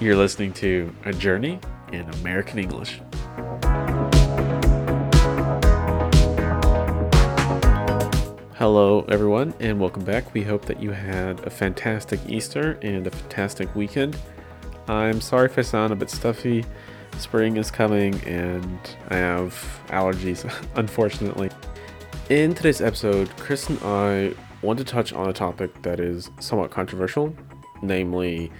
You're listening to A Journey in American English. Hello, everyone, and welcome back. We hope that you had a fantastic Easter and a fantastic weekend. I'm sorry if I sound a bit stuffy. Spring is coming, and I have allergies, unfortunately. In today's episode, Chris and I want to touch on a topic that is somewhat controversial, namely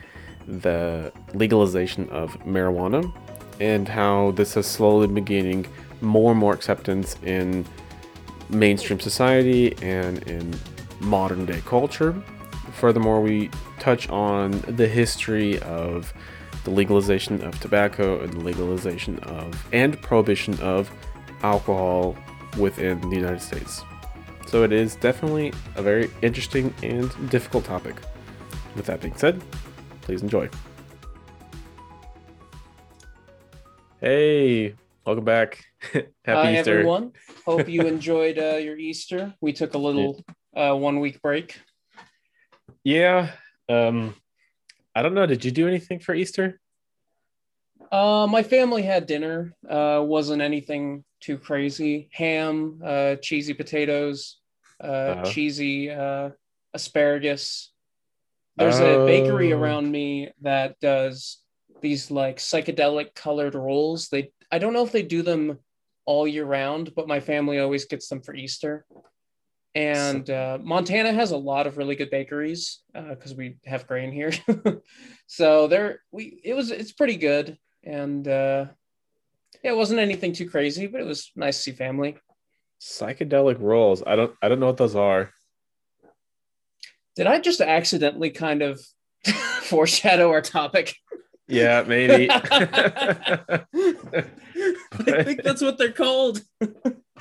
the legalization of marijuana and how this has slowly been gaining more and more acceptance in mainstream society and in modern day culture. Furthermore, we touch on the history of the legalization of tobacco and the legalization of and prohibition of alcohol within the United States. So it is definitely a very interesting and difficult topic. With that being said, please enjoy. Hey, welcome back. Happy Hi, Easter. everyone. Hope you enjoyed uh, your Easter. We took a little uh, one week break. Yeah. Um I don't know, did you do anything for Easter? Uh, my family had dinner. Uh, wasn't anything too crazy. Ham, uh, cheesy potatoes, uh, Uh-huh. cheesy uh, asparagus. There's a bakery Oh. around me that does these like psychedelic colored rolls. They I don't know if they do them all year round, but my family always gets them for Easter. And uh, Montana has a lot of really good bakeries because we have grain here. so there we it was it's pretty good and uh, yeah, it wasn't anything too crazy, but it was nice to see family. Psychedelic rolls. I don't I don't know what those are. Did I just accidentally kind of foreshadow our topic? Yeah, maybe. I think that's what they're called.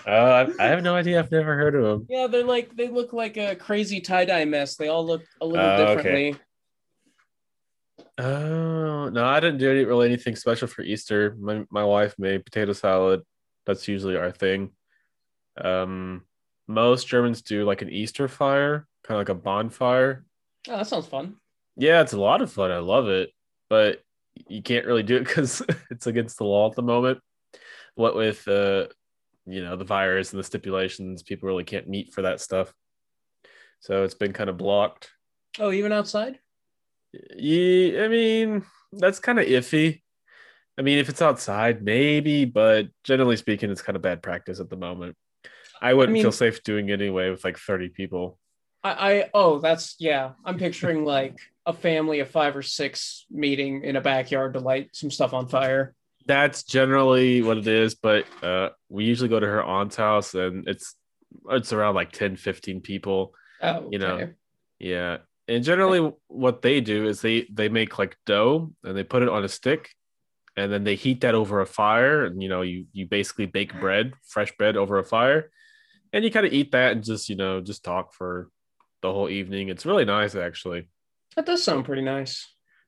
Uh, I, have no idea. I've never heard of them. Yeah, they're like they look like a crazy tie dye mess. They all look a little okay. differently. Oh no, I didn't do any, really anything special for Easter. My my wife made potato salad. That's usually our thing. Um, most Germans do like an Easter fire, kind of like a bonfire. Oh, that sounds fun. Yeah, it's a lot of fun. I love it, but you can't really do it because it's against the law at the moment. What with uh, you know, the virus and the stipulations, people really can't meet for that stuff. So it's been kind of blocked. Oh, even outside? Yeah, I mean, that's kind of iffy. I mean, if it's outside, maybe, but generally speaking, it's kind of bad practice at the moment. I wouldn't mean- feel safe doing it anyway with like 30 people. I, I oh, that's yeah. I'm picturing like a family of five or six meeting in a backyard to light some stuff on fire. That's generally what it is, but uh, we usually go to her aunt's house and it's it's around like 10, 15 people. Oh, You know, okay. Yeah. And generally what they do is they they make like dough and they put it on a stick and then they heat that over a fire and you know you you basically bake bread, fresh bread over a fire. And you kind of eat that and just, you know, just talk for the whole evening. It's really nice actually. that does sound pretty nice.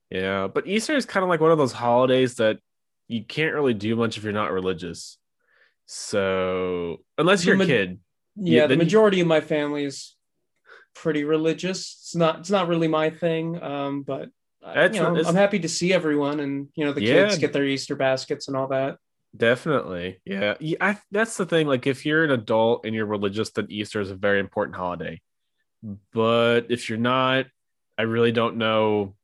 Yeah, but Easter is kind of like one of those holidays that you can't really do much if you're not religious. So, unless you're a kid. Yeah, the then you- majority of my family is pretty religious. It's not it's not really my thing. Um, but uh, That's you know, I'm happy to see everyone and you know the Yeah. kids get their Easter baskets and all that. Definitely. Yeah. yeah I, that's the thing. Like, if you're an adult and you're religious, then Easter is a very important holiday. But if you're not, I really don't know.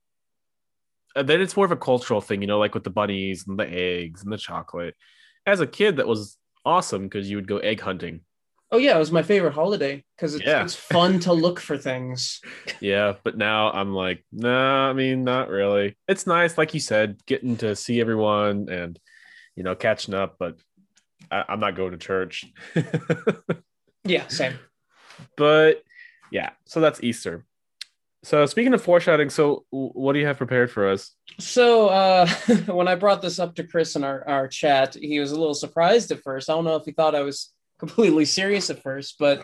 Uh, Then it's more of a cultural thing, you know, like with the bunnies and the eggs and the chocolate. As a kid, that was awesome because you would go egg hunting. Oh yeah, it was my favorite holiday because it's, Yeah. it's fun to look for things. Yeah. But now I'm like, nah, I mean, not really. It's nice, like you said, getting to see everyone and, you know, catching up, but I, I'm not going to church. Yeah, same. but yeah, so that's Easter. So speaking of foreshadowing, so what do you have prepared for us? So uh, when I brought this up to Chris in our, our chat, he was a little surprised at first. I don't know if he thought I was completely serious at first, but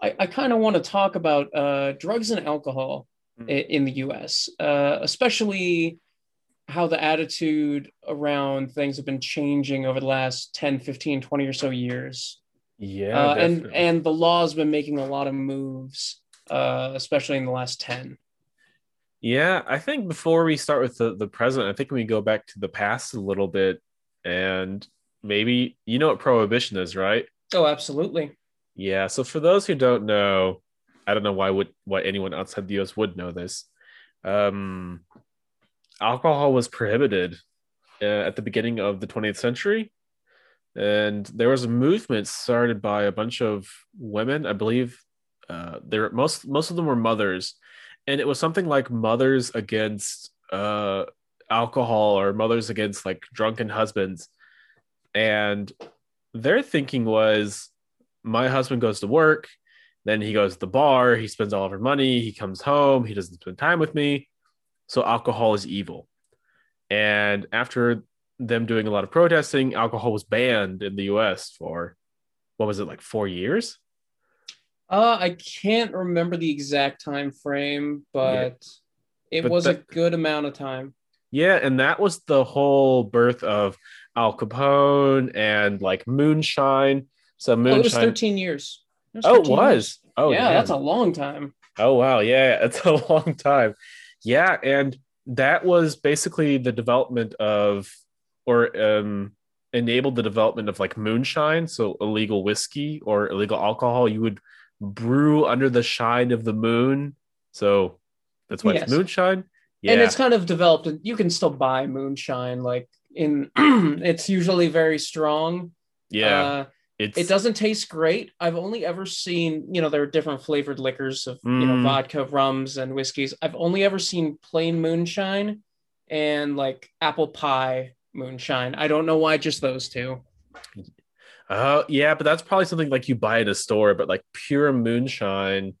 I, I kind of want to talk about uh, drugs and alcohol Mm. i- in the US, uh, especially how the attitude around things have been changing over the last 10, 15, 20 or so years. Yeah, uh, and and the law's been making a lot of moves, uh, especially in the last 10. Yeah, I think before we start with the, the present, I think we go back to the past a little bit and maybe you know what prohibition is, right? Oh, absolutely. Yeah. So for those who don't know, I don't know why would why anyone outside the US would know this. Um, alcohol was prohibited uh, at the beginning of the 20th century, and there was a movement started by a bunch of women. I believe uh, there most most of them were mothers, and it was something like mothers against uh, alcohol or mothers against like drunken husbands, and their thinking was, my husband goes to work then he goes to the bar, he spends all of her money, he comes home, he doesn't spend time with me. So alcohol is evil. And after them doing a lot of protesting, alcohol was banned in the US for what was it like 4 years? Uh I can't remember the exact time frame, but yeah. it but was that, a good amount of time. Yeah, and that was the whole birth of Al Capone and like moonshine. So moonshine. Oh, it was 13 years. It oh, it was. Years. Oh, yeah, man. that's a long time. Oh wow, yeah, it's a long time. Yeah, and that was basically the development of, or um, enabled the development of like moonshine, so illegal whiskey or illegal alcohol. You would brew under the shine of the moon, so that's why yes. it's moonshine. Yeah. And it's kind of developed. You can still buy moonshine, like in. it's usually very strong. Yeah. Uh, it's, it doesn't taste great. I've only ever seen, you know, there are different flavored liquors of, mm. you know, mm. vodka, rums, and whiskeys. I've only ever seen plain moonshine and like apple pie moonshine. I don't know why just those two. Uh, yeah, but that's probably something like you buy in a store, but like pure moonshine,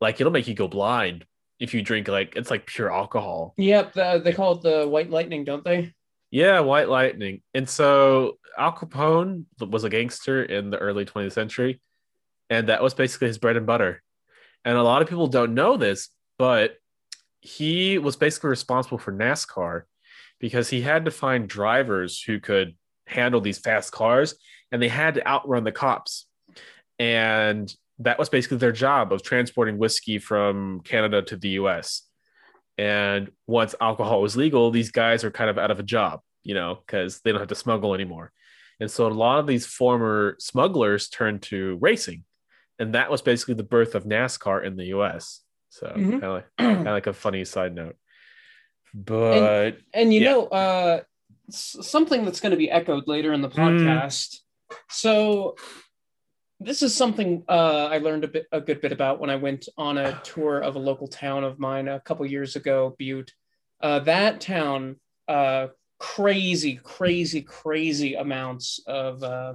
like it'll make you go blind if you drink like it's like pure alcohol. Yep, the, they call it the white lightning, don't they? Yeah, White Lightning. And so Al Capone was a gangster in the early 20th century, and that was basically his bread and butter. And a lot of people don't know this, but he was basically responsible for NASCAR because he had to find drivers who could handle these fast cars and they had to outrun the cops. And that was basically their job of transporting whiskey from Canada to the US. And once alcohol was legal, these guys are kind of out of a job, you know, because they don't have to smuggle anymore. And so a lot of these former smugglers turned to racing. And that was basically the birth of NASCAR in the US. So mm-hmm. kind, of like, kind of like a funny side note. But and, and you yeah. know, uh something that's going to be echoed later in the mm. podcast. Mm. So this is something uh, I learned a bit, a good bit about when I went on a tour of a local town of mine a couple years ago, Butte. Uh, that town, uh, crazy, crazy, crazy amounts of uh,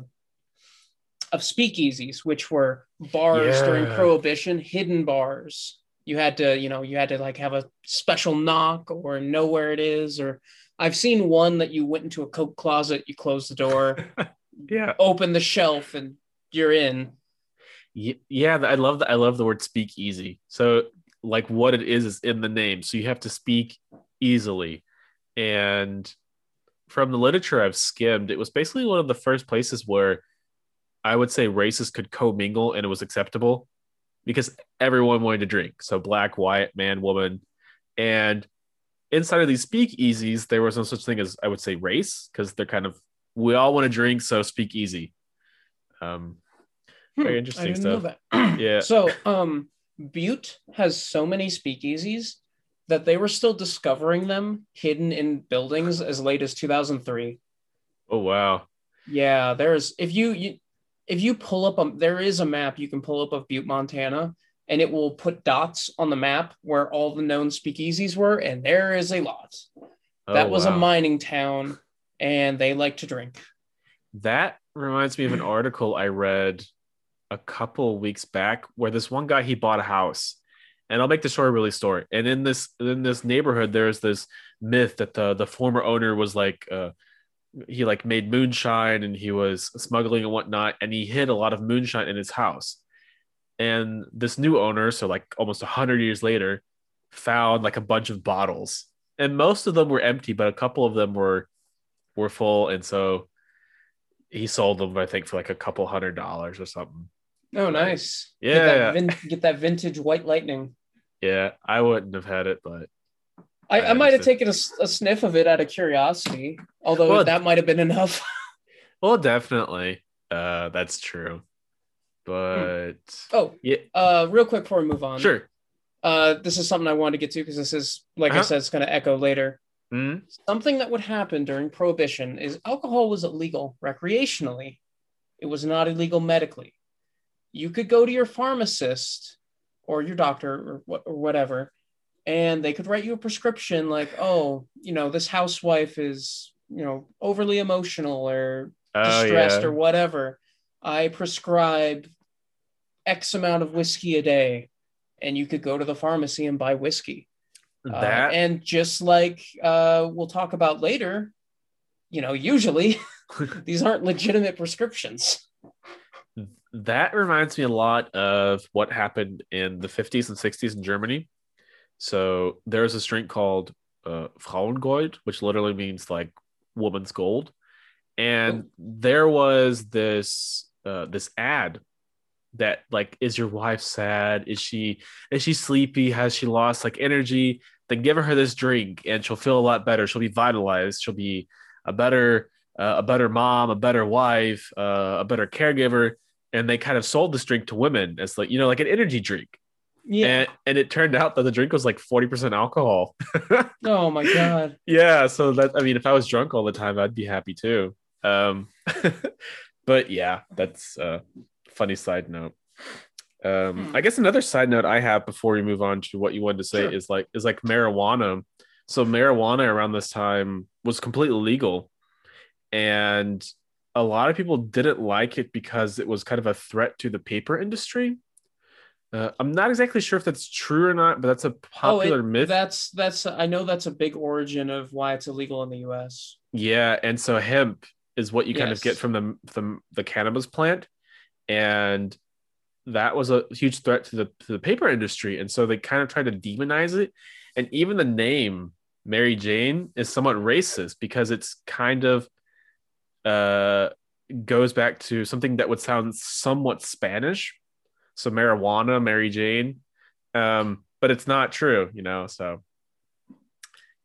of speakeasies, which were bars yeah. during Prohibition, hidden bars. You had to, you know, you had to like have a special knock or know where it is. Or I've seen one that you went into a coat closet, you close the door, yeah, open the shelf, and you're in. Yeah, I love that. I love the word speak easy. So, like, what it is is in the name. So you have to speak easily. And from the literature I've skimmed, it was basically one of the first places where I would say races could commingle and it was acceptable because everyone wanted to drink. So black, white, man, woman, and inside of these speakeasies, there was no such thing as I would say race because they're kind of we all want to drink, so speak easy. Um, hmm, very interesting stuff. yeah. So, um, Butte has so many speakeasies that they were still discovering them hidden in buildings as late as 2003. Oh wow. Yeah, there's if you, you if you pull up a there is a map you can pull up of Butte, Montana, and it will put dots on the map where all the known speakeasies were, and there is a lot. Oh, that was wow. a mining town, and they like to drink. That reminds me of an article I read a couple weeks back where this one guy he bought a house and I'll make the story really short. And in this in this neighborhood, there's this myth that the the former owner was like uh, he like made moonshine and he was smuggling and whatnot, and he hid a lot of moonshine in his house. And this new owner, so like almost a hundred years later, found like a bunch of bottles, and most of them were empty, but a couple of them were were full, and so he sold them, I think, for like a couple hundred dollars or something. Oh, nice. Yeah. Get that, vin- get that vintage white lightning. Yeah, I wouldn't have had it, but I, I I might have taken a, sniff of it out of curiosity, although Well, that might have been enough. Well, definitely. Uh, that's true. But oh, yeah, uh, real quick before we move on. sure. Uh, this is something I wanted to get to because this is, like I Uh-huh. said, it's going to echo later. Mhm. Something that would happen during Prohibition is alcohol was illegal recreationally. It was not illegal medically. You could go to your pharmacist or your doctor or, wha- or whatever, and they could write you a prescription like, oh, you know, this housewife is, you know, overly emotional or Oh distressed yeah. or whatever. I prescribe X amount of whiskey a day, and you could go to the pharmacy and buy whiskey. Uh, that and just like uh, we'll talk about later, you know, usually these aren't legitimate prescriptions. that reminds me a lot of what happened in the 50s and 60s in Germany. So there's this drink called uh, Frauengold, which literally means like woman's gold. And there was this uh, this ad that like, is your wife sad? Is she is she sleepy? Has she lost like energy? Then give her this drink, and she'll feel a lot better. She'll be vitalized. She'll be a better uh, a better mom, a better wife, uh, a better caregiver. And they kind of sold this drink to women as like you know like an energy drink. Yeah. And, and it turned out that the drink was like 40% alcohol. oh my god. yeah. So that, I mean, if I was drunk all the time, I'd be happy too. Um, but yeah, that's a funny side note. Um, Hmm. I guess another side note I have before we move on to what you wanted to say Sure. is like, is like marijuana. So marijuana around this time was completely legal. And a lot of people didn't like it because it was kind of a threat to the paper industry. Uh, I'm not exactly sure if that's true or not, but that's a popular oh, it- myth. That's that's I know that's a big origin of why it's illegal in the U.S. Yeah, and so hemp is what you kind of get from the, the the cannabis plant, and that was a huge threat to the to the paper industry, and so they kind of tried to demonize it, and even the name Mary Jane is somewhat racist because it's kind of uh goes back to something that would sound somewhat Spanish, so marijuana, Mary Jane, um, but it's not true, you know. So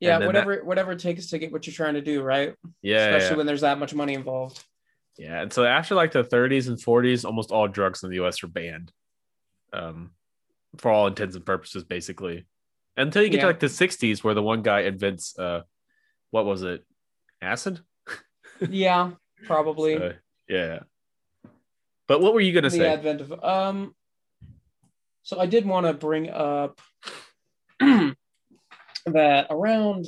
Yeah, then that- whatever whatever it takes to get what you're trying to do, right? yeah, Especially yeah. when there's that much money involved. Yeah, and so after like the 30s and 40s, almost all drugs in the U.S. are banned, um, for all intents and purposes, basically. Until you get Yeah. to like the 60s, where the one guy invents, uh, what was it, acid? yeah, probably. So, yeah. But what were you gonna the say? advent of um so i did want to bring up that around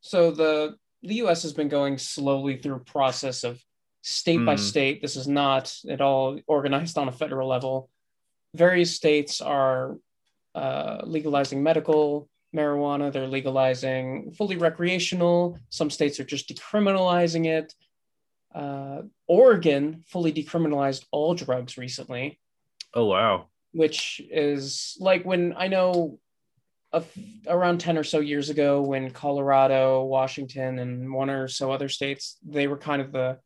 so the the us has been going slowly through a process of state by Mm. state. This is not at all organized on a federal level. Various states are uh, legalizing medical marijuana. They're legalizing fully recreational. Some states are just decriminalizing it. Uh, Oregon fully decriminalized all drugs recently, Oh wow. Which is like when I know f- around 10 or so years ago when Colorado, Washington, and one or so other states, they were kind of the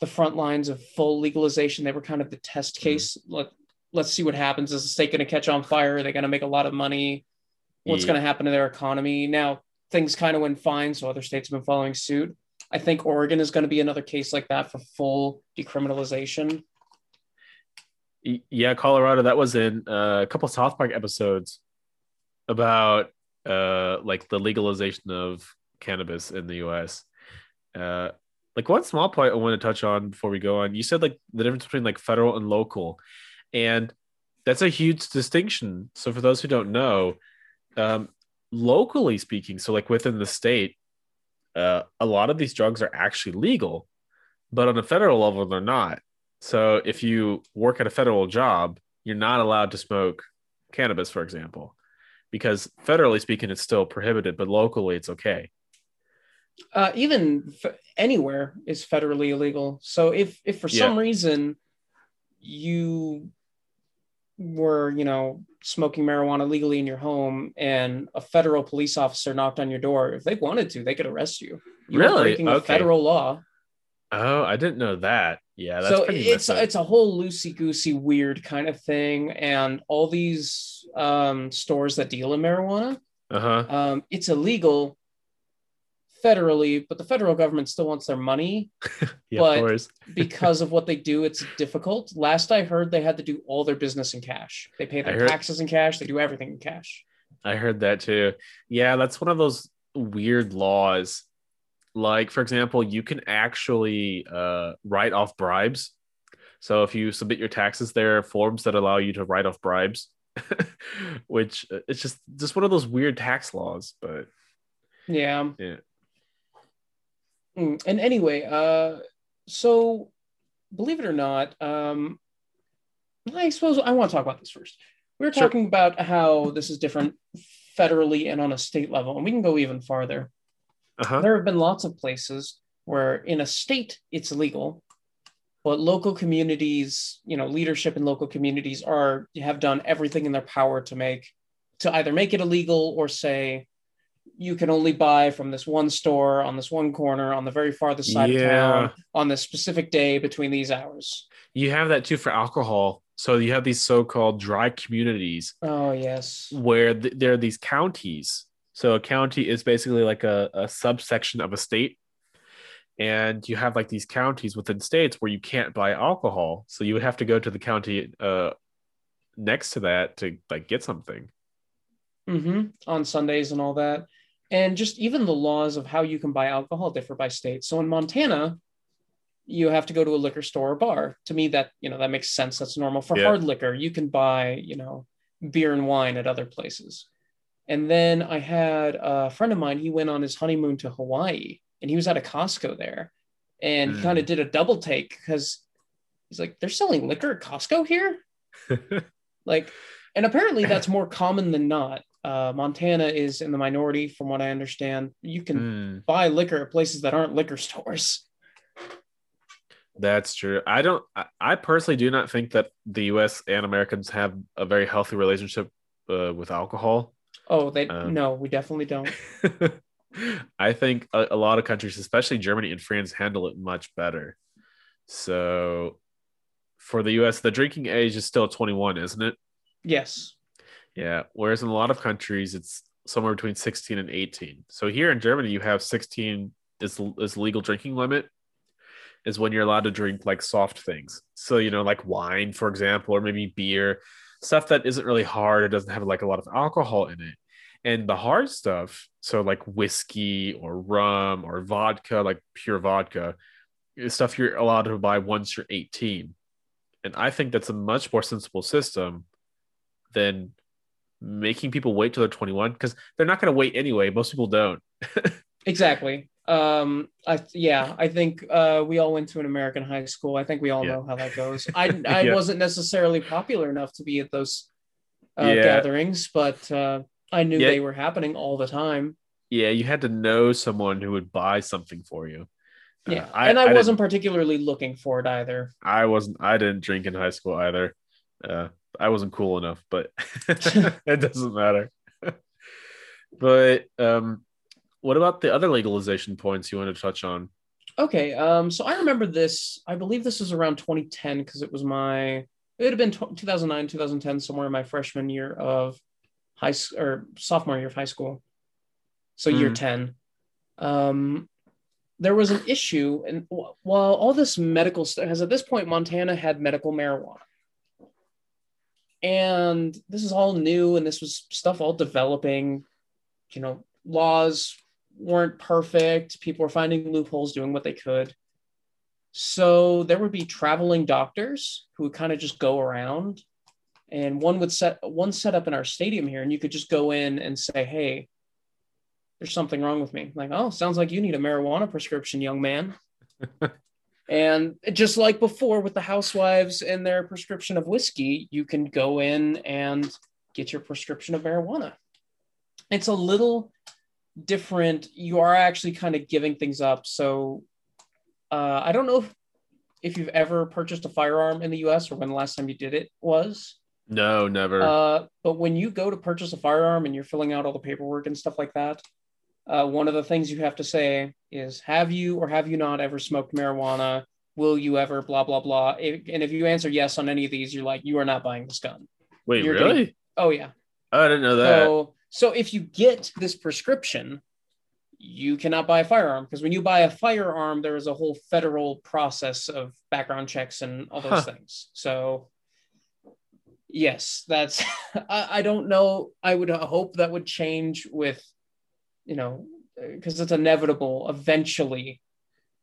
the front lines of full legalization. They were kind of the test Mhm. case. Let, let's see what happens. Is the state going to catch on fire? Are they going to make a lot of money? What's Yeah. going to happen to their economy? Now, things kind of went fine, so other states have been following suit. I think Oregon is going to be another case like that for full decriminalization. Yeah, Colorado. That was in uh, a couple South Park episodes about uh like the legalization of cannabis in the U.S. Uh, like one small point I want to touch on before we go on. You said like the difference between like federal and local, and that's a huge distinction. So for those who don't know, um, locally speaking, so like within the state, uh, a lot of these drugs are actually legal, but on a federal level, they're not. So if you work at a federal job, you're not allowed to smoke cannabis, for example, because federally speaking, it's still prohibited, but locally, it's okay. Uh, even f- anywhere is federally illegal. So if if for some reason you were you know smoking marijuana legally in your home and a federal police officer knocked on your door, if they wanted to, they could arrest you. You Really? breaking a Okay. federal law. Oh, I didn't know that. Yeah, that's so pretty it's messed it's a whole loosey goosey weird kind of thing, and all these um, stores that deal in marijuana Uh huh. Um, it's illegal federally, but the federal government still wants their money Yeah, but- of course. because of what they do. It's difficult. Last I heard, they had to do all their business in cash. They pay their heard- taxes in cash. They do everything in cash. I heard that too. Yeah, that's one of those weird laws. Like, for example, you can actually uh, write off bribes. So if you submit your taxes, there are forms that allow you to write off bribes, which uh, it's just just one of those weird tax laws. But Yeah. Yeah. Mm, And anyway, uh, so believe it or not, um, I suppose I want to talk about this first. We were Sure. talking about how this is different federally and on a state level, and we can go even farther. Uh-huh. There have been lots of places where in a state it's legal, but local communities, you know, leadership in local communities are have done everything in their power to make to either make it illegal or say you can only buy from this one store on this one corner on the very farthest side of town on this specific day between these hours. You have that too for alcohol. So you have these so-called dry communities Oh yes. where th- there are these counties. So a county is basically like a, a subsection of a state. And you have like these counties within states where you can't buy alcohol. So you would have to go to the county uh, next to that to like get something. Mm-hmm. on Sundays and all that. And just even the laws of how you can buy alcohol differ by state. So in Montana, you have to go to a liquor store or bar. To me, that you know that makes sense. That's normal. For Yeah. hard liquor, you can buy you know beer and wine at other places. And then I had a friend of mine. He went on his honeymoon to Hawaii, and he was at a Costco there, and he Hmm. kind of did a double take because he's like, "They're selling liquor at Costco here." like and apparently that's more common than not uh, montana is in the minority from what i understand you can Hmm, buy liquor at places that aren't liquor stores that's true. I don't, I, I personally do not think that the US and Americans have a very healthy relationship uh, with alcohol. Oh they Um, no we definitely don't I think a, a lot of countries, especially Germany and France, handle it much better. So for the US, the drinking age is still 21, isn't it? yes Yeah. Whereas in a lot of countries, it's somewhere between 16 and 18. So here in Germany, you have 16 is, is legal drinking limit is when you're allowed to drink like soft things. So, you know, like wine, for example, or maybe beer, stuff that isn't really hard or doesn't have like a lot of alcohol in it. And the hard stuff, so like whiskey or rum or vodka, like pure vodka, is stuff you're allowed to buy once you're 18. And I think that's a much more sensible system than making people wait till they're 21 because they're not going to wait anyway. Most people don't. exactly um i yeah i think uh we all went to an american high school i think we all Yeah. know how that goes i i Yeah. wasn't necessarily popular enough to be at those uh, Yeah. gatherings but uh i knew they were happening all the time Yeah, you had to know someone who would buy something for you. Uh, yeah and i, didn't- wasn't particularly looking for it either I wasn't. I didn't drink in high school either. Uh, I wasn't cool enough, but it doesn't matter. but um, what about the other legalization points you want to touch on? Okay, um, so I remember this. I believe this was around 2010 because it was my. It would have been tw 2009, 2010, somewhere in my freshman year of high s- or sophomore year of high school. So year Mhm. 10. Um, there was an issue, and wh- while all this medical stuff, because at this point Montana had medical marijuana, and this is all new, and this was stuff all developing. You know, laws weren't perfect. People were finding loopholes, doing what they could. So there would be traveling doctors who would kind of just go around, and one would set one set up in our stadium here, and you could just go in and say, "Hey, there's something wrong with me." Like, "Oh, sounds like you need a marijuana prescription, young man." and just like before with the housewives and their prescription of whiskey, you can go in and get your prescription of marijuana. It's a little different. You are actually kind of giving things up. So uh, I don't know if, if you've ever purchased a firearm in the US or when the last time you did it was. No, never. Uh, but when you go to purchase a firearm and you're filling out all the paperwork and stuff like that, uh, one of the things you have to say is, "Have you or have you not ever smoked marijuana? Will you ever?" Blah blah blah. If, and if you answer yes on any of these, you're like, "You are not buying this gun." Wait, you're really? getting- Oh yeah. Oh, I didn't know that. So So if you get this prescription, you cannot buy a firearm because when you buy a firearm, there is a whole federal process of background checks and all those Huh. things. So yes, that's I, I don't know. I would hope that would change with, you know, because it's inevitable. Eventually,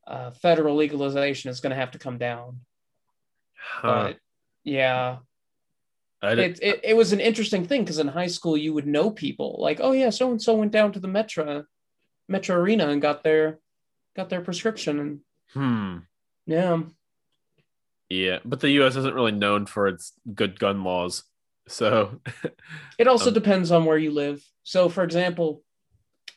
uh, federal legalization is going to have to come down. Huh. But yeah, it, it, it was an interesting thing because in high school you would know people like oh yeah so and so went down to the metro metro arena and got their got their prescription and hmm. yeah Yeah, but the U.S. isn't really known for its good gun laws. So, it also Um, depends on where you live so for example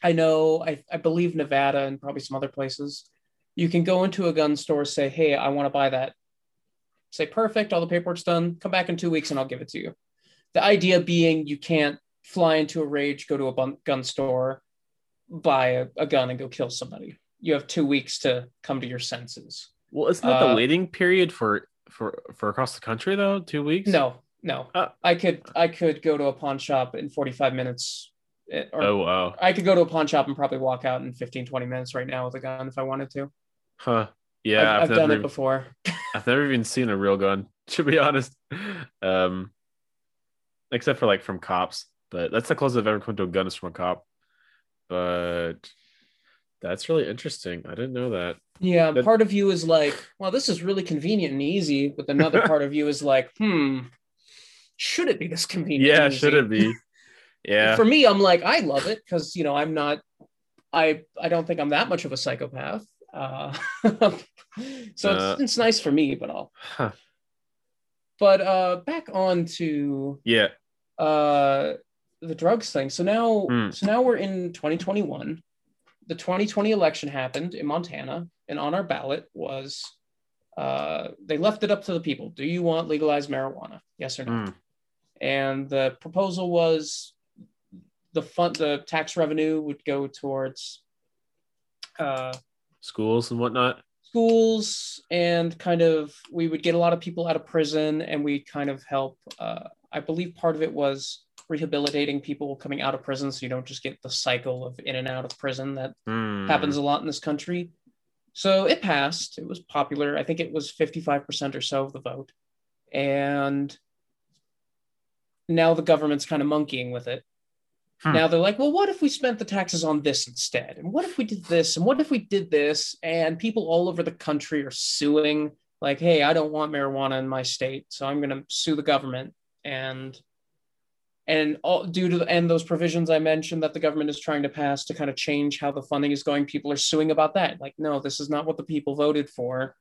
i know I, I believe nevada and probably some other places you can go into a gun store say hey i want to buy that say perfect all the paperwork's done come back in two weeks and i'll give it to you the idea being you can't fly into a rage go to a gun store buy a, a gun and go kill somebody you have two weeks to come to your senses well, isn't that Uh, the waiting period for for for across the country though? Two weeks? no no Uh, i could i could go to a pawn shop in 45 minutes eh, or Oh wow. I could go to a pawn shop and probably walk out in 15, 20 minutes right now with a gun if I wanted to. Huh. Yeah, I've, I've, I've done never, it before. I've never even seen a real gun, to be honest. Um, except for like from cops, but that's the closest I've ever come to a gun is from a cop. But that's really interesting. I didn't know that. Yeah, That- part of you is like, well, this is really convenient and easy. But another part of you is like, hmm, should it be this convenient? Yeah, should it be? Yeah. For me, I'm like, I love it because you know I'm not, I I don't think I'm that much of a psychopath. Uh, so Uh, it's, it's nice for me, but I'll. Huh. But uh, back on to Yeah. uh the drugs thing. So now Hmm. so now we're in 2021. The 2020 election happened in Montana, and on our ballot was uh they left it up to the people. Do you want legalized marijuana? Yes or no? Mm. And the proposal was the fund the tax revenue would go towards uh Schools and whatnot. schools and kind of we would get a lot of people out of prison and we kind of help uh, i believe part of it was rehabilitating people coming out of prison so you don't just get the cycle of in and out of prison that Mm. happens a lot in this country. So it passed. It was popular. I think it was 55% or so of the vote. And now the government's kind of monkeying with it Hmm. now they're like well what if we spent the taxes on this instead? And what if we did this? And what if we did this? And people all over the country are suing like hey i don't want marijuana in my state so i'm going to sue the government. And and all due to and those provisions i mentioned that the government is trying to pass to kind of change how the funding is going people are suing about that. Like no this is not what the people voted for.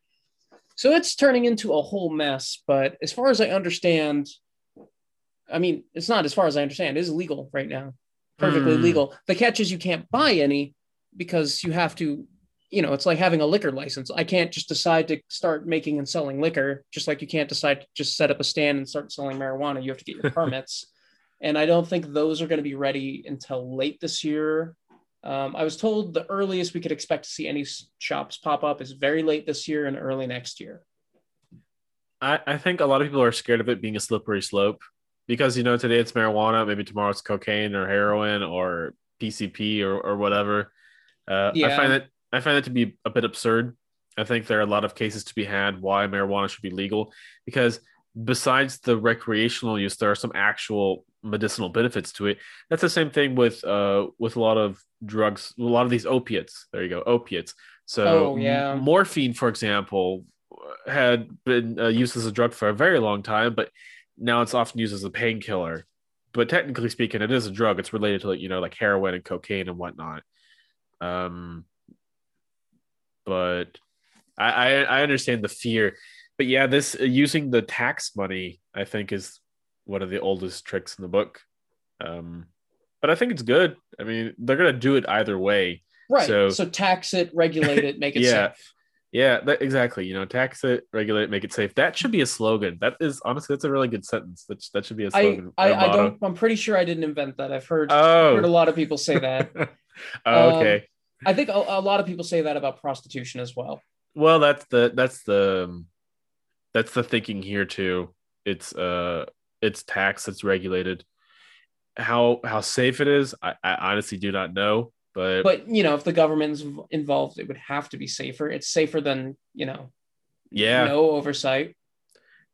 So it's turning into a whole mess but as far as i understand i mean it's not as far as i understand it is legal right now perfectly Hmm. legal. The catch is you can't buy any because you have to you know it's like having a liquor license. I can't just decide to start making and selling liquor just like you can't decide to just set up a stand and start selling marijuana. You have to get your permits. And i don't think those are going to be ready until late this year. Um, i was told the earliest we could expect to see any shops pop up is very late this year and early next year. I, I think a lot of people are scared of it being a slippery slope because you know today it's marijuana, maybe tomorrow it's cocaine or heroin or PCP or, or whatever. Uh, I find that I find that to be a bit absurd. I think there are a lot of cases to be had why marijuana should be legal because besides the recreational use, there are some actual medicinal benefits to it. That's the same thing with uh with a lot of drugs, a lot of these opiates. There you go, opiates. So Oh, yeah. morphine, for example, had been uh, used as a drug for a very long time, but now it's often used as a painkiller. But technically speaking, it is a drug. It's related to like you know like heroin and cocaine and whatnot. Um, but I, I I understand the fear, but yeah, this uh, using the tax money I think is one of the oldest tricks in the book. Um, but I think it's good. I mean, they're gonna do it either way. right So- so, tax it regulate it make it Yeah. safe Yeah, that, exactly. You know, tax it, regulate it, make it safe. That should be a slogan. That is honestly, that's a really good sentence. That that should be a slogan. I motto. don't i'm pretty sure i didn't invent that i've heard, Oh, heard a lot of people say that oh, okay. I think a, a lot of people say that about prostitution as well. well, that's the that's the um, that's the thinking here too. It's uh, it's tax. It's regulated. how how safe it is, I, I honestly do not know. But But you know, if the government's involved, it would have to be safer. It's safer than you know, yeah, no oversight.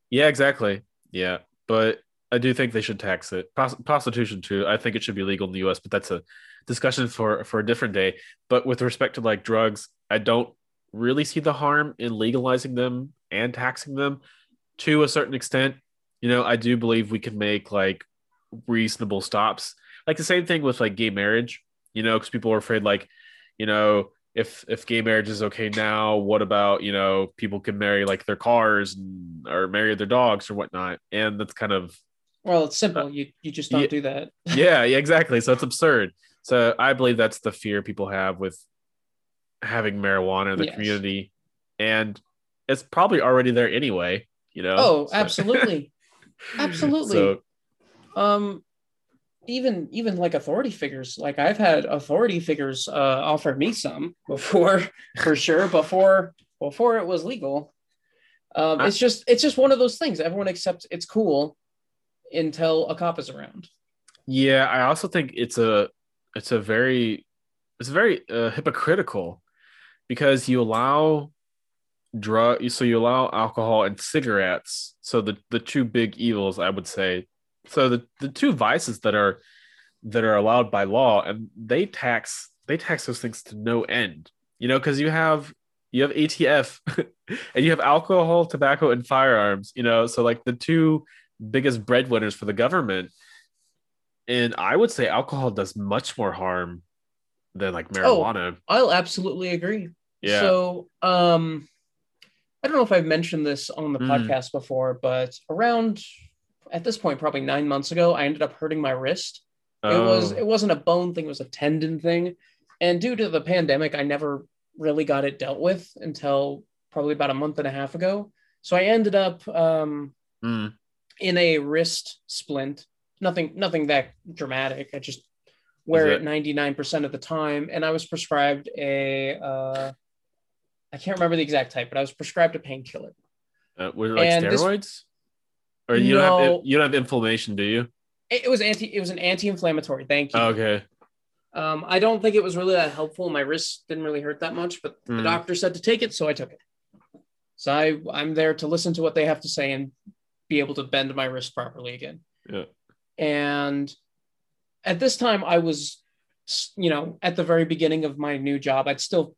yeah, exactly. Yeah, but I do think they should tax it. Pros- prostitution too. I think it should be legal in the U.S., but that's a discussion for for a different day. But with respect to like drugs, I don't really see the harm in legalizing them and taxing them to a certain extent. You know, I do believe we can make like reasonable stops. Like the same thing with like gay marriage, you know, because people are afraid like, you know, if if gay marriage is okay now, what about you know people can marry like their cars and, or marry their dogs or whatnot, and that's kind of Well, it's simple. You you just don't yeah. do that. yeah, yeah, exactly. So it's absurd. So I believe that's the fear people have with having marijuana in the Yes. community, and it's probably already there anyway. You know. Oh, So- absolutely, absolutely. So um, even even like authority figures, like I've had authority figures uh, offer me some before, for sure. Before before it was legal. Um, I- it's just it's just one of those things. Everyone accepts it's cool until a cop is around. yeah, I also think it's a it's a very it's very uh, hypocritical because you allow drug so you allow alcohol and cigarettes so the the two big evils i would say so the the two vices that are that are allowed by law and they tax they tax those things to no end you know because you have you have atf and you have alcohol tobacco and firearms you know so like the two biggest breadwinners for the government and i would say alcohol does much more harm than like marijuana oh, I'll absolutely agree. yeah So, um, I don't know if I've mentioned this on the Mm. podcast before, but around at this point, probably nine months ago, I ended up hurting my wrist. It was Oh. it wasn't a bone thing; it was a tendon thing. And due to the pandemic, I never really got it dealt with until probably about a month and a half ago. So I ended up um, Mm. in a wrist splint. Nothing, nothing that dramatic. I just wear it ninety nine percent of the time, and I was prescribed a. Uh, I can't remember the exact type, but I was prescribed a painkiller. Uh, was it like And this- steroids? Or you don't have you don't have inflammation, do you? It, it was anti. It was an anti inflammatory. Thank you. Oh, okay. Um, I don't think it was really that helpful. My wrist didn't really hurt that much, but the Mm. doctor said to take it, so I took it. So I, I'm there to listen to what they have to say and be able to bend my wrist properly again. Yeah. And at this time, I was, you know, at the very beginning of my new job. I'd still,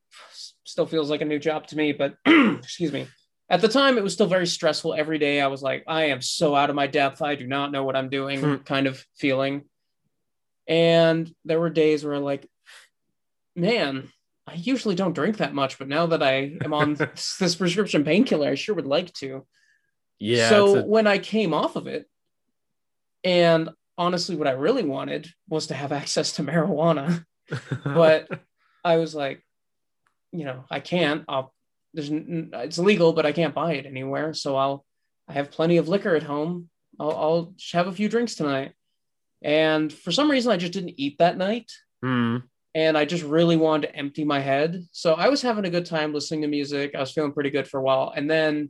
still feels like a new job to me, but excuse me. At the time, it was still very stressful. Every day, I was like, I am so out of my depth. I do not know what I'm doing, Hmm. kind of feeling. And there were days where, I'm like, man, I usually don't drink that much, but now that I am on this, this prescription painkiller, I sure would like to. Yeah. so it's when I came off of it, and honestly, what I really wanted was to have access to marijuana, but I was like, you know, I can't. I'll, there's it's legal, but I can't buy it anywhere. So I'll I have plenty of liquor at home. I'll, I'll just have a few drinks tonight. And for some reason, I just didn't eat that night Hmm. and I just really wanted to empty my head. So I was having a good time listening to music. I was feeling pretty good for a while. And then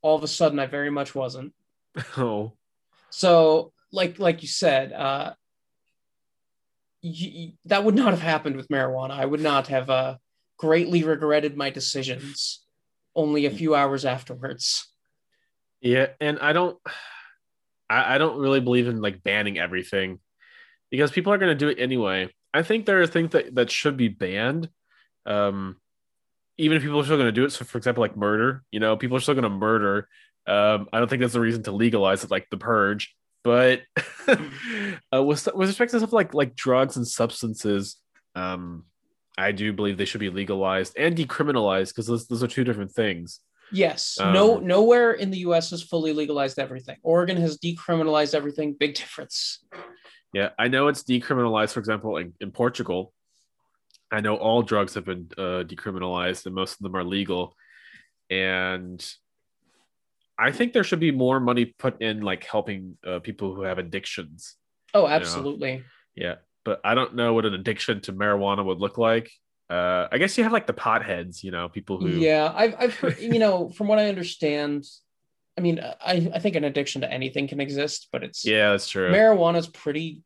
all of a sudden, I very much wasn't. Oh. So, like like you said, uh, that would not have happened with marijuana. I would not have uh, greatly regretted my decisions only a few hours afterwards. Yeah, and I don't I, I don't really believe in like banning everything because people are gonna do it anyway. I think there are things that, that should be banned. Um even if people are still gonna do it. So for example, like murder, you know, people are still gonna murder. Um, I don't think that's a reason to legalize it like the purge. But uh, with with respect to stuff like like drugs and substances, um, I do believe they should be legalized and decriminalized because those, those are two different things. Yes, no, Um, nowhere in the U.S. has fully legalized everything. Oregon has decriminalized everything. Big difference. Yeah, I know it's decriminalized, for example, in, in Portugal. I know all drugs have been uh, decriminalized and most of them are legal. And I think there should be more money put in like helping uh, people who have addictions. Oh, absolutely. Yeah, but I don't know what an addiction to marijuana would look like. Uh, I guess you have like the potheads, you know, people who. Yeah, I've, I've heard, you know, from what I understand, I mean, I, I think an addiction to anything can exist, but it's Yeah, that's true. marijuana is pretty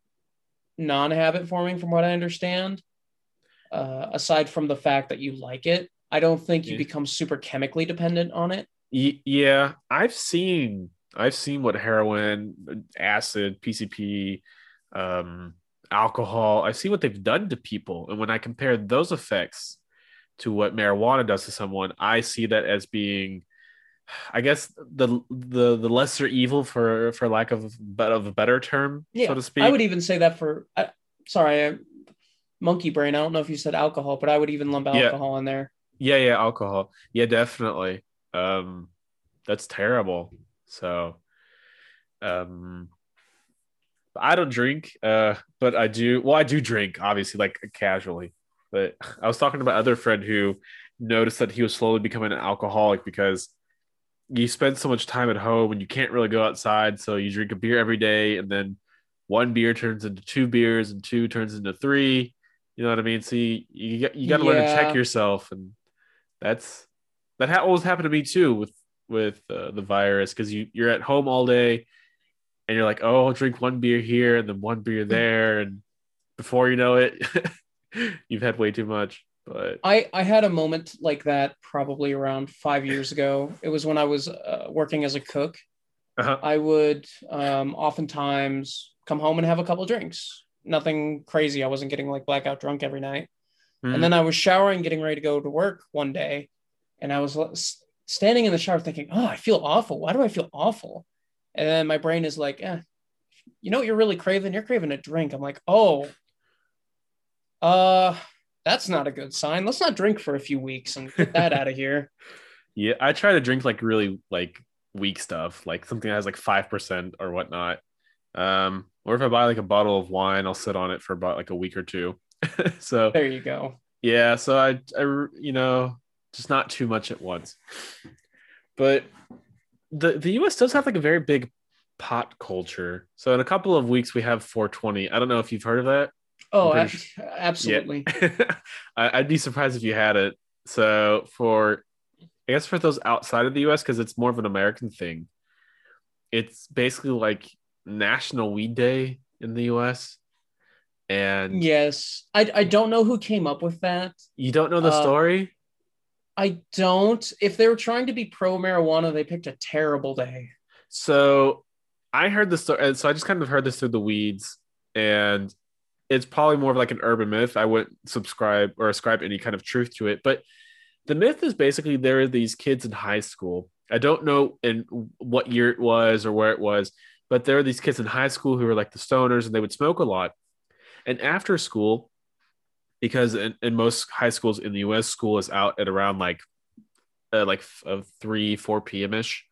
non-habit forming from what I understand. Uh, aside from the fact that you like it, I don't think you Yeah. become super chemically dependent on it. Y- yeah, I've seen I've seen what heroin, acid, PCP, um, alcohol. I see what they've done to people, and when I compare those effects to what marijuana does to someone, I see that as being, I guess the the the lesser evil for for lack of but of a better term, Yeah, so to speak. I would even say that for I, sorry, I, monkey brain. I don't know if you said alcohol, but I would even lump Yeah. alcohol in there. Yeah, yeah, alcohol. Yeah, definitely. Um, that's terrible. So, um, I don't drink, uh, but I do. Well, I do drink, obviously, like casually. But I was talking to my other friend who noticed that he was slowly becoming an alcoholic because you spend so much time at home and you can't really go outside. So you drink a beer every day, and then one beer turns into two beers, and two turns into three. You know what I mean? So you you, got- you got to learn to check yourself, and that's that ha- always happened to me too with with uh, the virus because you you're at home all day, and you're like, oh, I'll drink one beer here and then one beer there, and before you know it, you've had way too much. But I I had a moment like that probably around five years ago. It was when I was uh, working as a cook. uh-huh. I would um, oftentimes come home and have a couple drinks. Nothing crazy. I wasn't getting like blackout drunk every night. Mhm. And then I was showering, getting ready to go to work one day, and I was standing in the shower thinking, "Oh, I feel awful. Why do I feel awful?" And then my brain is like, "Eh, you know what you're really craving? You're craving a drink." I'm like, "Oh, uh, that's not a good sign. Let's not drink for a few weeks and get that out of here." Yeah, I try to drink like really like weak stuff, like something that has like five percent or whatnot. Um, or if I buy like a bottle of wine, I'll sit on it for about like a week or two. so There you go. yeah, so I, I, you know, just not too much at once. But the the U.S. does have like a very big pot culture. So in a couple of weeks we have 420. I don't know if you've heard of that. Oh, pretty absolutely. I, I'd be surprised if you had it. So for, I guess for those outside of the U.S. because it's more of an American thing. It's basically like National Weed Day in the U.S. And Yes, I I don't know who came up with that. you don't know the Uh, story. I don't. If they were trying to be pro marijuana, they picked a terrible day. So I heard story. So I just kind of heard this through the weeds, and it's probably more of like an urban myth. I wouldn't subscribe or ascribe any kind of truth to it. But the myth is basically there are these kids in high school. I don't know in what year it was or where it was, but there are these kids in high school who are like the stoners and they would smoke a lot. And after school, because in, in most high schools in the US, school is out at around like uh, like uh, 3, 4 p.m. ish,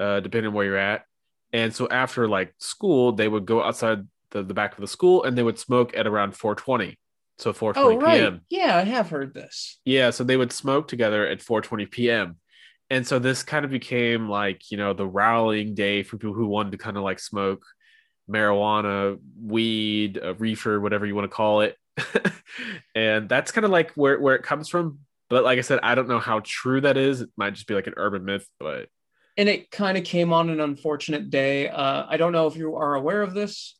uh, depending on where you're at. And so after like school, they would go outside the, the back of the school and they would smoke at around 420. So 4:20 Oh, right. p.m. Yeah, I have heard this. Yeah, so they would smoke together at 4:20 p.m. And so this kind of became like, you know, the rallying day for people who wanted to kind of like smoke marijuana, weed, reefer, whatever you want to call it. and that's kind of like where where it comes from. But like I said, I don't know how true that is. It might just be like an urban myth, but And it kind of came on an unfortunate day. Uh, I don't know if you are aware of this.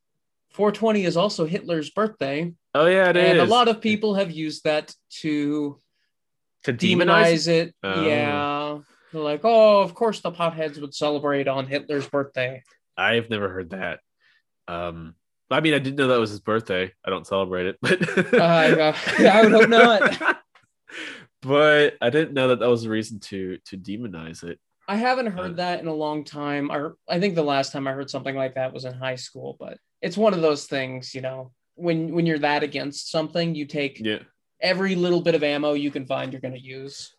420 is also Hitler's birthday. oh yeah, it is. and a lot of people have used that to to demonize. demonize it. Oh. Yeah. They're like, oh, of course the potheads would celebrate on Hitler's birthday. I've never heard that. Um, I mean, I didn't know that was his birthday. I don't celebrate it, but Uh, I would hope not. but I didn't know that that was a reason to to demonize it. I haven't Uh. heard that in a long time. Or I think the last time I heard something like that was in high school, but it's one of those things, you know, when when you're that against something, you take Yeah, every little bit of ammo you can find you're going to use.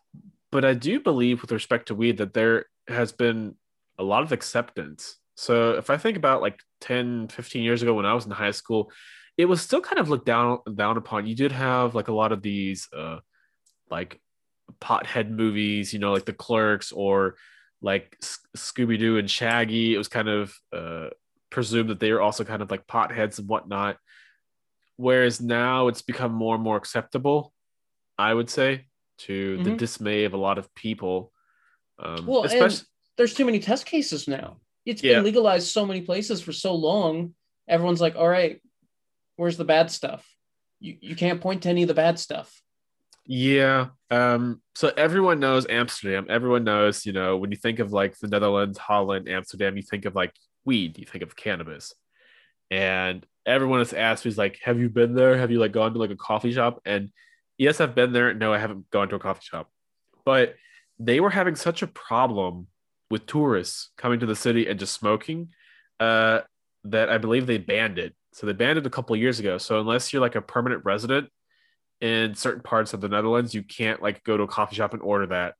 but I do believe, with respect to weed, that there has been a lot of acceptance. So if I think about like 10, 15 years ago when I was in high school, it was still kind of looked down down upon. You did have like a lot of these uh like pothead movies, you know, like the clerks or like Scooby Doo and Shaggy. It was kind of uh presumed that they were also kind of like potheads and whatnot. Whereas now it's become more and more acceptable, I would say, to the Mhm. dismay of a lot of people. Um, Well, especially, there's too many test cases now. It's Yeah. been legalized so many places for so long. Everyone's like, all right, where's the bad stuff? You you can't point to any of the bad stuff. Yeah. Um, so everyone knows Amsterdam. Everyone knows, you know, when you think of like the Netherlands, Holland, Amsterdam, you think of like weed, you think of cannabis. And everyone has asked who's like, have you been there? Have you like gone to like a coffee shop? And yes, I've been there. No, I haven't gone to a coffee shop. But they were having such a problem with tourists coming to the city and just smoking uh, that I believe they banned it. So they banned it a couple of years ago. So unless you're like a permanent resident in certain parts of the Netherlands, you can't like go to a coffee shop and order that.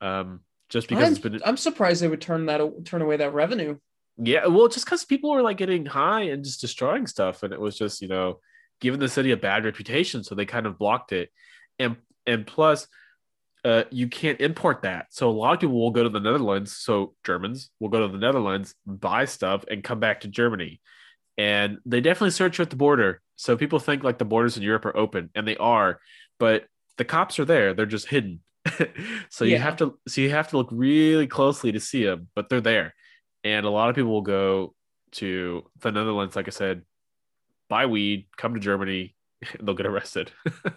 Um, just because I'm, it's been I'm surprised they would turn that turn away that revenue. yeah, well, just because people were like getting high and just destroying stuff, and it was just you know giving the city a bad reputation, so they kind of blocked it, and and plus, uh, you can't import that, so a lot of people will go to the Netherlands. So Germans will go to the Netherlands, buy stuff, and come back to Germany, and they definitely search at the border. So people think like the borders in Europe are open, and they are, but the cops are there; they're just hidden. so you have to so you have to look really closely to see them, but they're there and a lot of people will go to the Netherlands, like I said, buy weed, come to Germany, and they'll get arrested.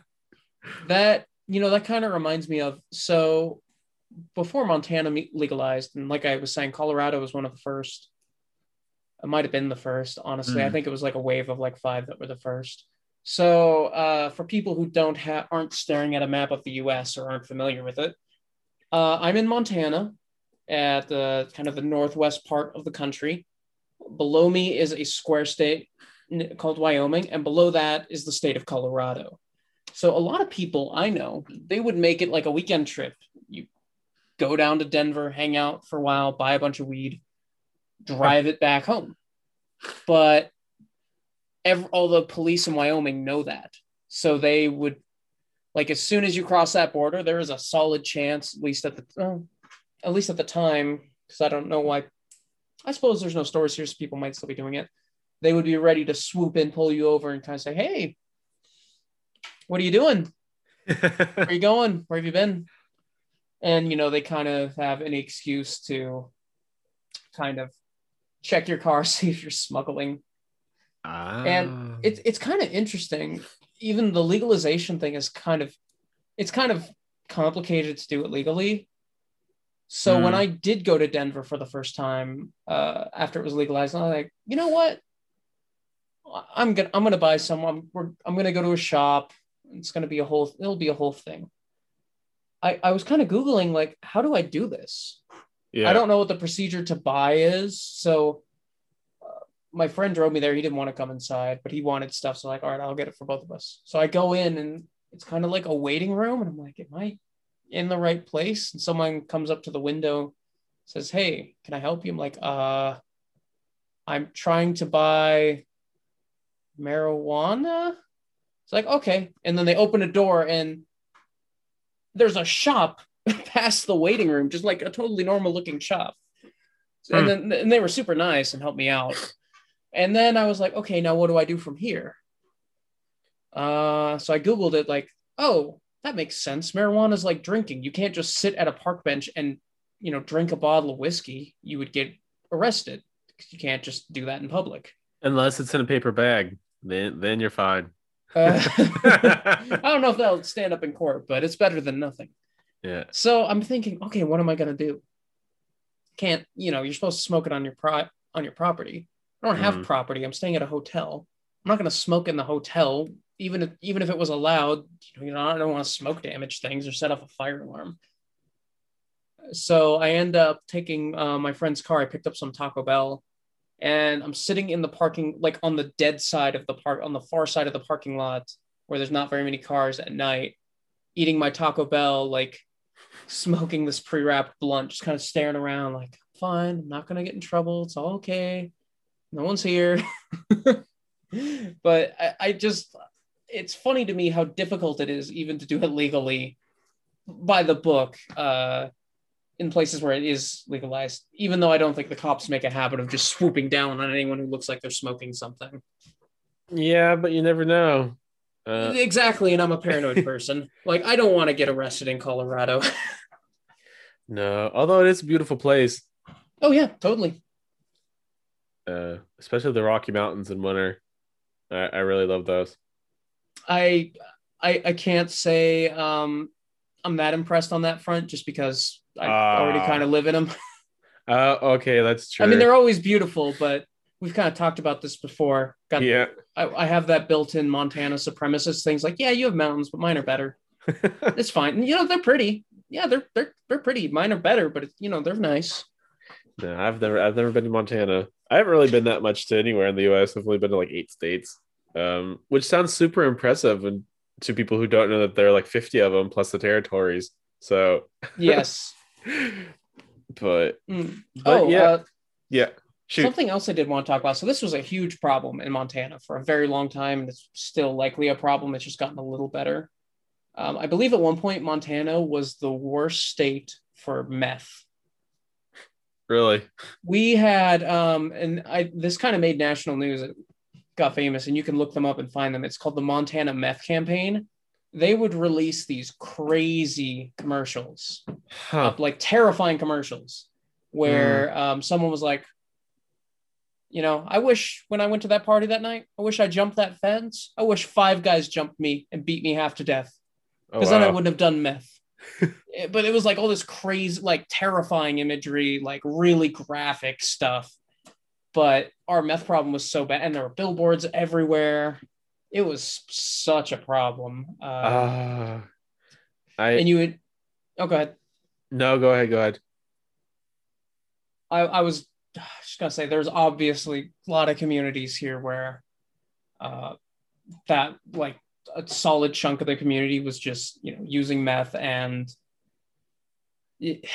That you know that kind of reminds me of so before Montana legalized, and like I was saying, Colorado was one of the first. It might have been the first, honestly. I Mm. think it was like a wave of like five that were the first. So uh, for people who don't have aren't staring at a map of the U.S. or aren't familiar with it, uh, I'm in Montana, at the kind of the northwest part of the country. Below me is a square state called Wyoming, and below that is the state of Colorado. So a lot of people I know, they would make it like a weekend trip. You go down to Denver, hang out for a while, buy a bunch of weed, drive it back home. But ev all the police in Wyoming know that. So they would like as soon as you cross that border, there is a solid chance, at least at the at least at the time, because I don't know why. I suppose there's no stores here, so people might still be doing it. They would be ready to swoop in, pull you over, and kind of say, "Hey, what are you doing? Where are you going? Where have you been?" And you know, they kind of have any excuse to kind of check your car, see if you're smuggling. Ah. And it's it's kind of interesting. Even the legalization thing is kind of it's kind of complicated to do it legally. So when Hmm. I did go to Denver for the first time uh, after it was legalized, I was like, you know what? I'm gonna I'm gonna buy some. I'm we're, I'm gonna go to a shop. It's gonna be a whole. It'll be a whole thing. I I was kind of googling like, how do I do this? yeah. I don't know what the procedure to buy is. So uh, my friend drove me there. He didn't want to come inside, but he wanted stuff. So like, all right, I'll get it for both of us. So I go in and it's kind of like a waiting room. And I'm like, am I in the right place? And someone comes up to the window, says, Hey, can I help you? I'm like, uh, I'm trying to buy marijuana. Like, okay. And then they open a door and there's a shop past the waiting room, just like a totally normal looking shop. Hmm. And then and they were super nice and helped me out. And then I was like, okay, now what do I do from here? Uh, so I Googled it, like, oh, that makes sense. Marijuana is like drinking. You can't just sit at a park bench and, you know, drink a bottle of whiskey. You would get arrested. You can't just do that in public. Unless it's in a paper bag, then then you're fine. Uh, I don't know if that'll stand up in court, but it's better than nothing. Yeah. So I'm thinking, okay, what am I gonna do? Can't you know? You're supposed to smoke it on your pro- on your property. I don't have Mhm. property. I'm staying at a hotel. I'm not gonna smoke in the hotel, even if even if it was allowed. You know, I don't want to smoke damage things or set off a fire alarm. So I end up taking uh, my friend's car. I picked up some Taco Bell, and I'm sitting in the parking, like on the dead side of the park, on the far side of the parking lot, where there's not very many cars at night, eating my Taco Bell, like smoking this pre-wrapped blunt, just kind of staring around, like, fine, I'm not gonna get in trouble. It's all okay. No one's here. but I, I just, it's funny to me how difficult it is even to do it legally by the book. Uh, in places where it is legalized, even though I don't think the cops make a habit of just swooping down on anyone who looks like they're smoking something. Yeah, but you never know. Uh, exactly, and I'm a paranoid person. like I don't want to get arrested in Colorado. No, although it is a beautiful place, Oh yeah, totally. uh, especially the Rocky Mountains in winter. I, I really love those. I I I can't say um I'm that impressed on that front just because I already Ah. kind of live in them. Uh, okay, that's true. I mean, they're always beautiful, but we've kind of talked about this before. Got yeah. I, I have that built-in Montana supremacist things like, yeah, you have mountains, but mine are better. It's fine. And, you know, they're pretty. Yeah, they're they're they're pretty. Mine are better, but you know, they're nice. no, I've never I've never been to Montana. I haven't really been that much to anywhere in the U.S. I've only been to like eight states, um, which sounds super impressive and to people who don't know that there are like fifty of them plus the territories. So, Yes. but Mm. But oh, yeah. uh, yeah, shoot. something else I did want to talk about. So this was a huge problem in Montana for a very long time, and it's still likely a problem. It's just gotten a little better. Um, I believe at one point Montana was the worst state for meth. Really? we had um and i this kind of made national news it got famous and you can look them up and find them it's called the montana meth campaign they would release these crazy commercials Huh. like terrifying commercials where um someone was like you know i wish when i went to that party that night i wish i jumped that fence i wish five guys jumped me and beat me half to death Oh, because then I wouldn't have done meth. Eh, but it was like all this crazy, like terrifying imagery, like really graphic stuff. But our meth problem was so bad, and there were billboards everywhere. It was such a problem. Uh, Ah. I and you would, oh, go ahead. no. Go ahead. Go ahead. I, I was just gonna say there's obviously a lot of communities here where uh, that like a solid chunk of the community was just you know using meth and it-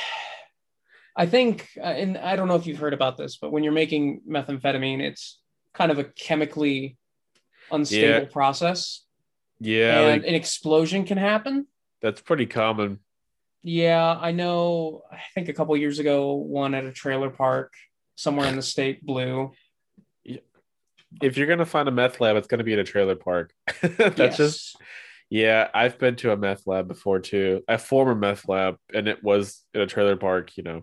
I think uh, and I don't know if you've heard about this but when you're making methamphetamine it's kind of a chemically unstable Yeah. process Yeah, and like, an explosion can happen that's pretty common. Yeah, I know. I think a couple years ago, one at a trailer park somewhere in the state blew. If you're gonna find a meth lab, it's gonna be in a trailer park. that's Yes. just yeah. I've been to a meth lab before too. A former meth lab, and it was in a trailer park. You know,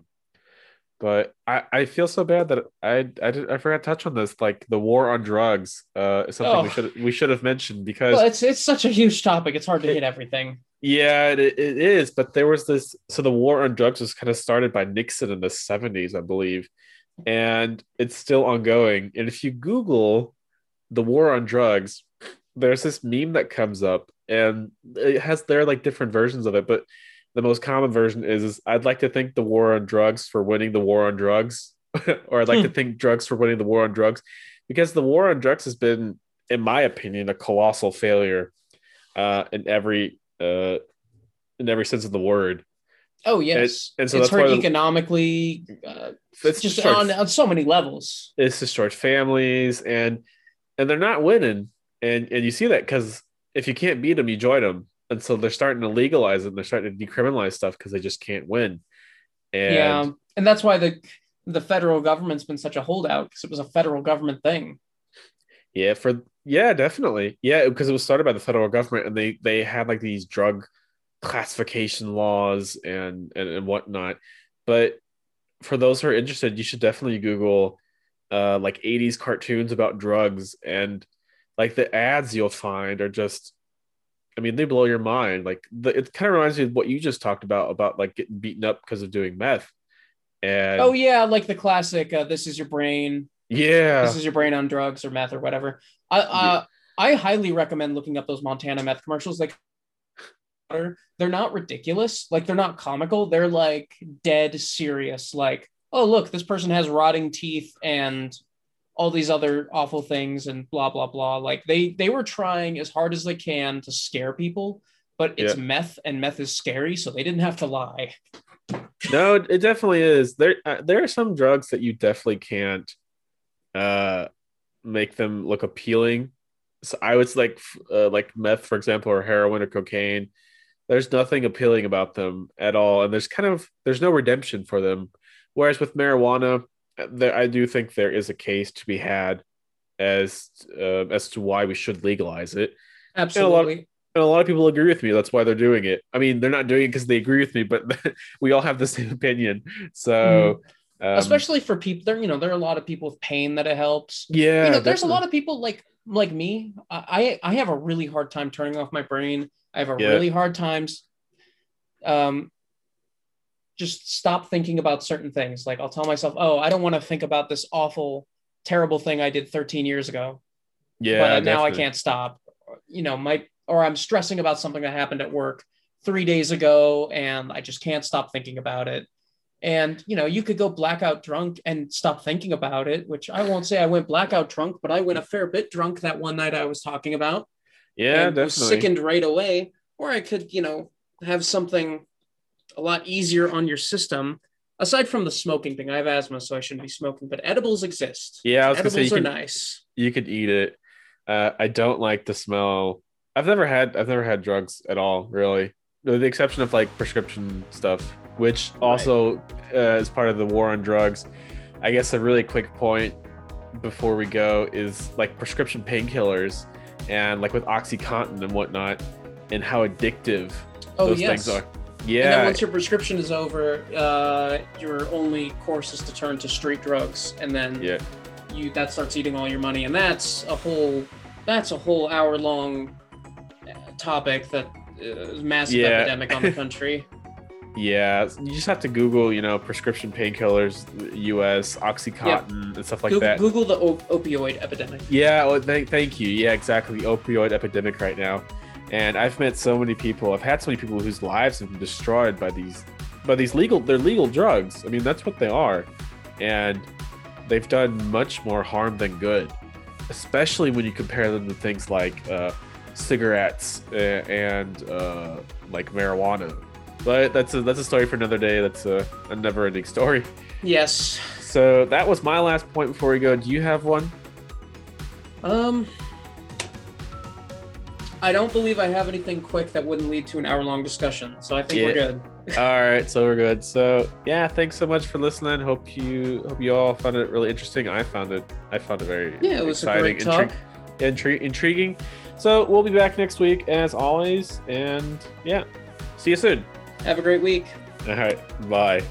but I I feel so bad that I I did I forgot to touch on this. Like the war on drugs, uh, is something we Oh. should we should have mentioned because Well, it's it's such a huge topic. It's hard to hit everything. Yeah, it, it is. But there was this. So the war on drugs was kind of started by Nixon in the 70s, I believe. And it's still ongoing. And if you Google the war on drugs, there's this meme that comes up and it has, there are like different versions of it. But the most common version is, is I'd like to thank the war on drugs for winning the war on drugs. or I'd like to thank drugs for winning the war on drugs. Because the war on drugs has been, in my opinion, a colossal failure uh, in every uh, in every sense of the word. Oh yes, and so it's hurt economically. Uh, It's just on, on so many levels. it's destroyed families, and and they're not winning, and and you see that because if you can't beat them, you join them, and so they're starting to legalize it, and they're starting to decriminalize stuff because they just can't win. And yeah, and that's why the the federal government's been such a holdout because it was a federal government thing. Yeah, for yeah, definitely. Yeah, because it was started by the federal government and they they had like these drug classification laws and and, and whatnot. But for those who are interested, you should definitely Google uh like 80s cartoons about drugs and like the ads you'll find are just I mean, they blow your mind. Like the, it kind of reminds me of what you just talked about about like getting beaten up because of doing meth. And Oh yeah, like the classic. Uh, this is your brain. yeah, This is your brain on drugs or meth or whatever. I uh, I highly recommend looking up those Montana meth commercials. Like, they're not ridiculous. Like, they're not comical. They're like dead serious. Like, oh look, this person has rotting teeth and all these other awful things and blah blah blah. Like they they were trying as hard as they can to scare people, but it's Yeah. meth and meth is scary, so they didn't have to lie. No, it it definitely is. There, uh, there are some drugs that you definitely can't uh, make them look appealing. So I would like, uh, like meth, for example, or heroin or cocaine. There's nothing appealing about them at all, and there's kind of there's no redemption for them. Whereas with marijuana, there I do think there is a case to be had as uh, as to why we should legalize it. Absolutely. and a lot of people agree with me. That's why they're doing it. I mean, they're not doing it because they agree with me, but we all have the same opinion. So, um, especially for people there you know there are a lot of people with pain that it helps yeah, you know there's a lot of people like like me i i have a really hard time turning off my brain i have a Yeah. really hard times um just stop thinking about certain things. Like i'll tell myself oh i don't want to think about this awful terrible thing i did 13 years ago. Yeah, but uh, now i can't stop. You know my or i'm stressing about something that happened at work three days ago and i just can't stop thinking about it. And you know you could go blackout drunk and stop thinking about it which i won't say i went blackout drunk but i went a fair bit drunk that one night i was talking about. Yeah, definitely. sickened right away. Or i could you know have something a lot easier on your system aside from the smoking thing i have asthma so i shouldn't be smoking but edibles exist Yeah, I was gonna edibles say are you could, nice you could eat it. Uh, I don't like the smell. I've never had I've never had drugs at all, really, with the exception of like prescription stuff, which also uh, is part of the war on drugs. I guess a really quick point before we go is like prescription painkillers and like with OxyContin and whatnot, and how addictive oh those yes things are. And then once your prescription is over, uh, your only course is to turn to street drugs, and then yeah, you that starts eating all your money, and that's a whole that's a whole hour long topic that is a massive Yeah. epidemic on the country. yeah. You just have to Google, you know, prescription painkillers, U.S. OxyContin and stuff like Google, that. Google the op- opioid epidemic. Yeah, well, thank, thank you. Yeah, exactly. Opioid epidemic right now, and I've met so many people. I've had so many people whose lives have been destroyed by these, by these legal. They're legal drugs. I mean, that's what they are, and they've done much more harm than good. Especially when you compare them to things like uh, cigarettes uh, and uh, like marijuana. But that's a that's a story for another day. That's a, a never-ending story. Yes. So that was my last point. Before we go, do you have one? Um. I don't believe I have anything quick that wouldn't lead to an hour long discussion, so I think we're Yeah. good. All right, so we're good. So yeah, thanks so much for listening. Hope you hope you all found it really interesting. I found it I found it very Yeah, it was a exciting, great talk. intri- intriguing. So we'll be back next week as always, and yeah, see you soon. Have a great week. All right, bye.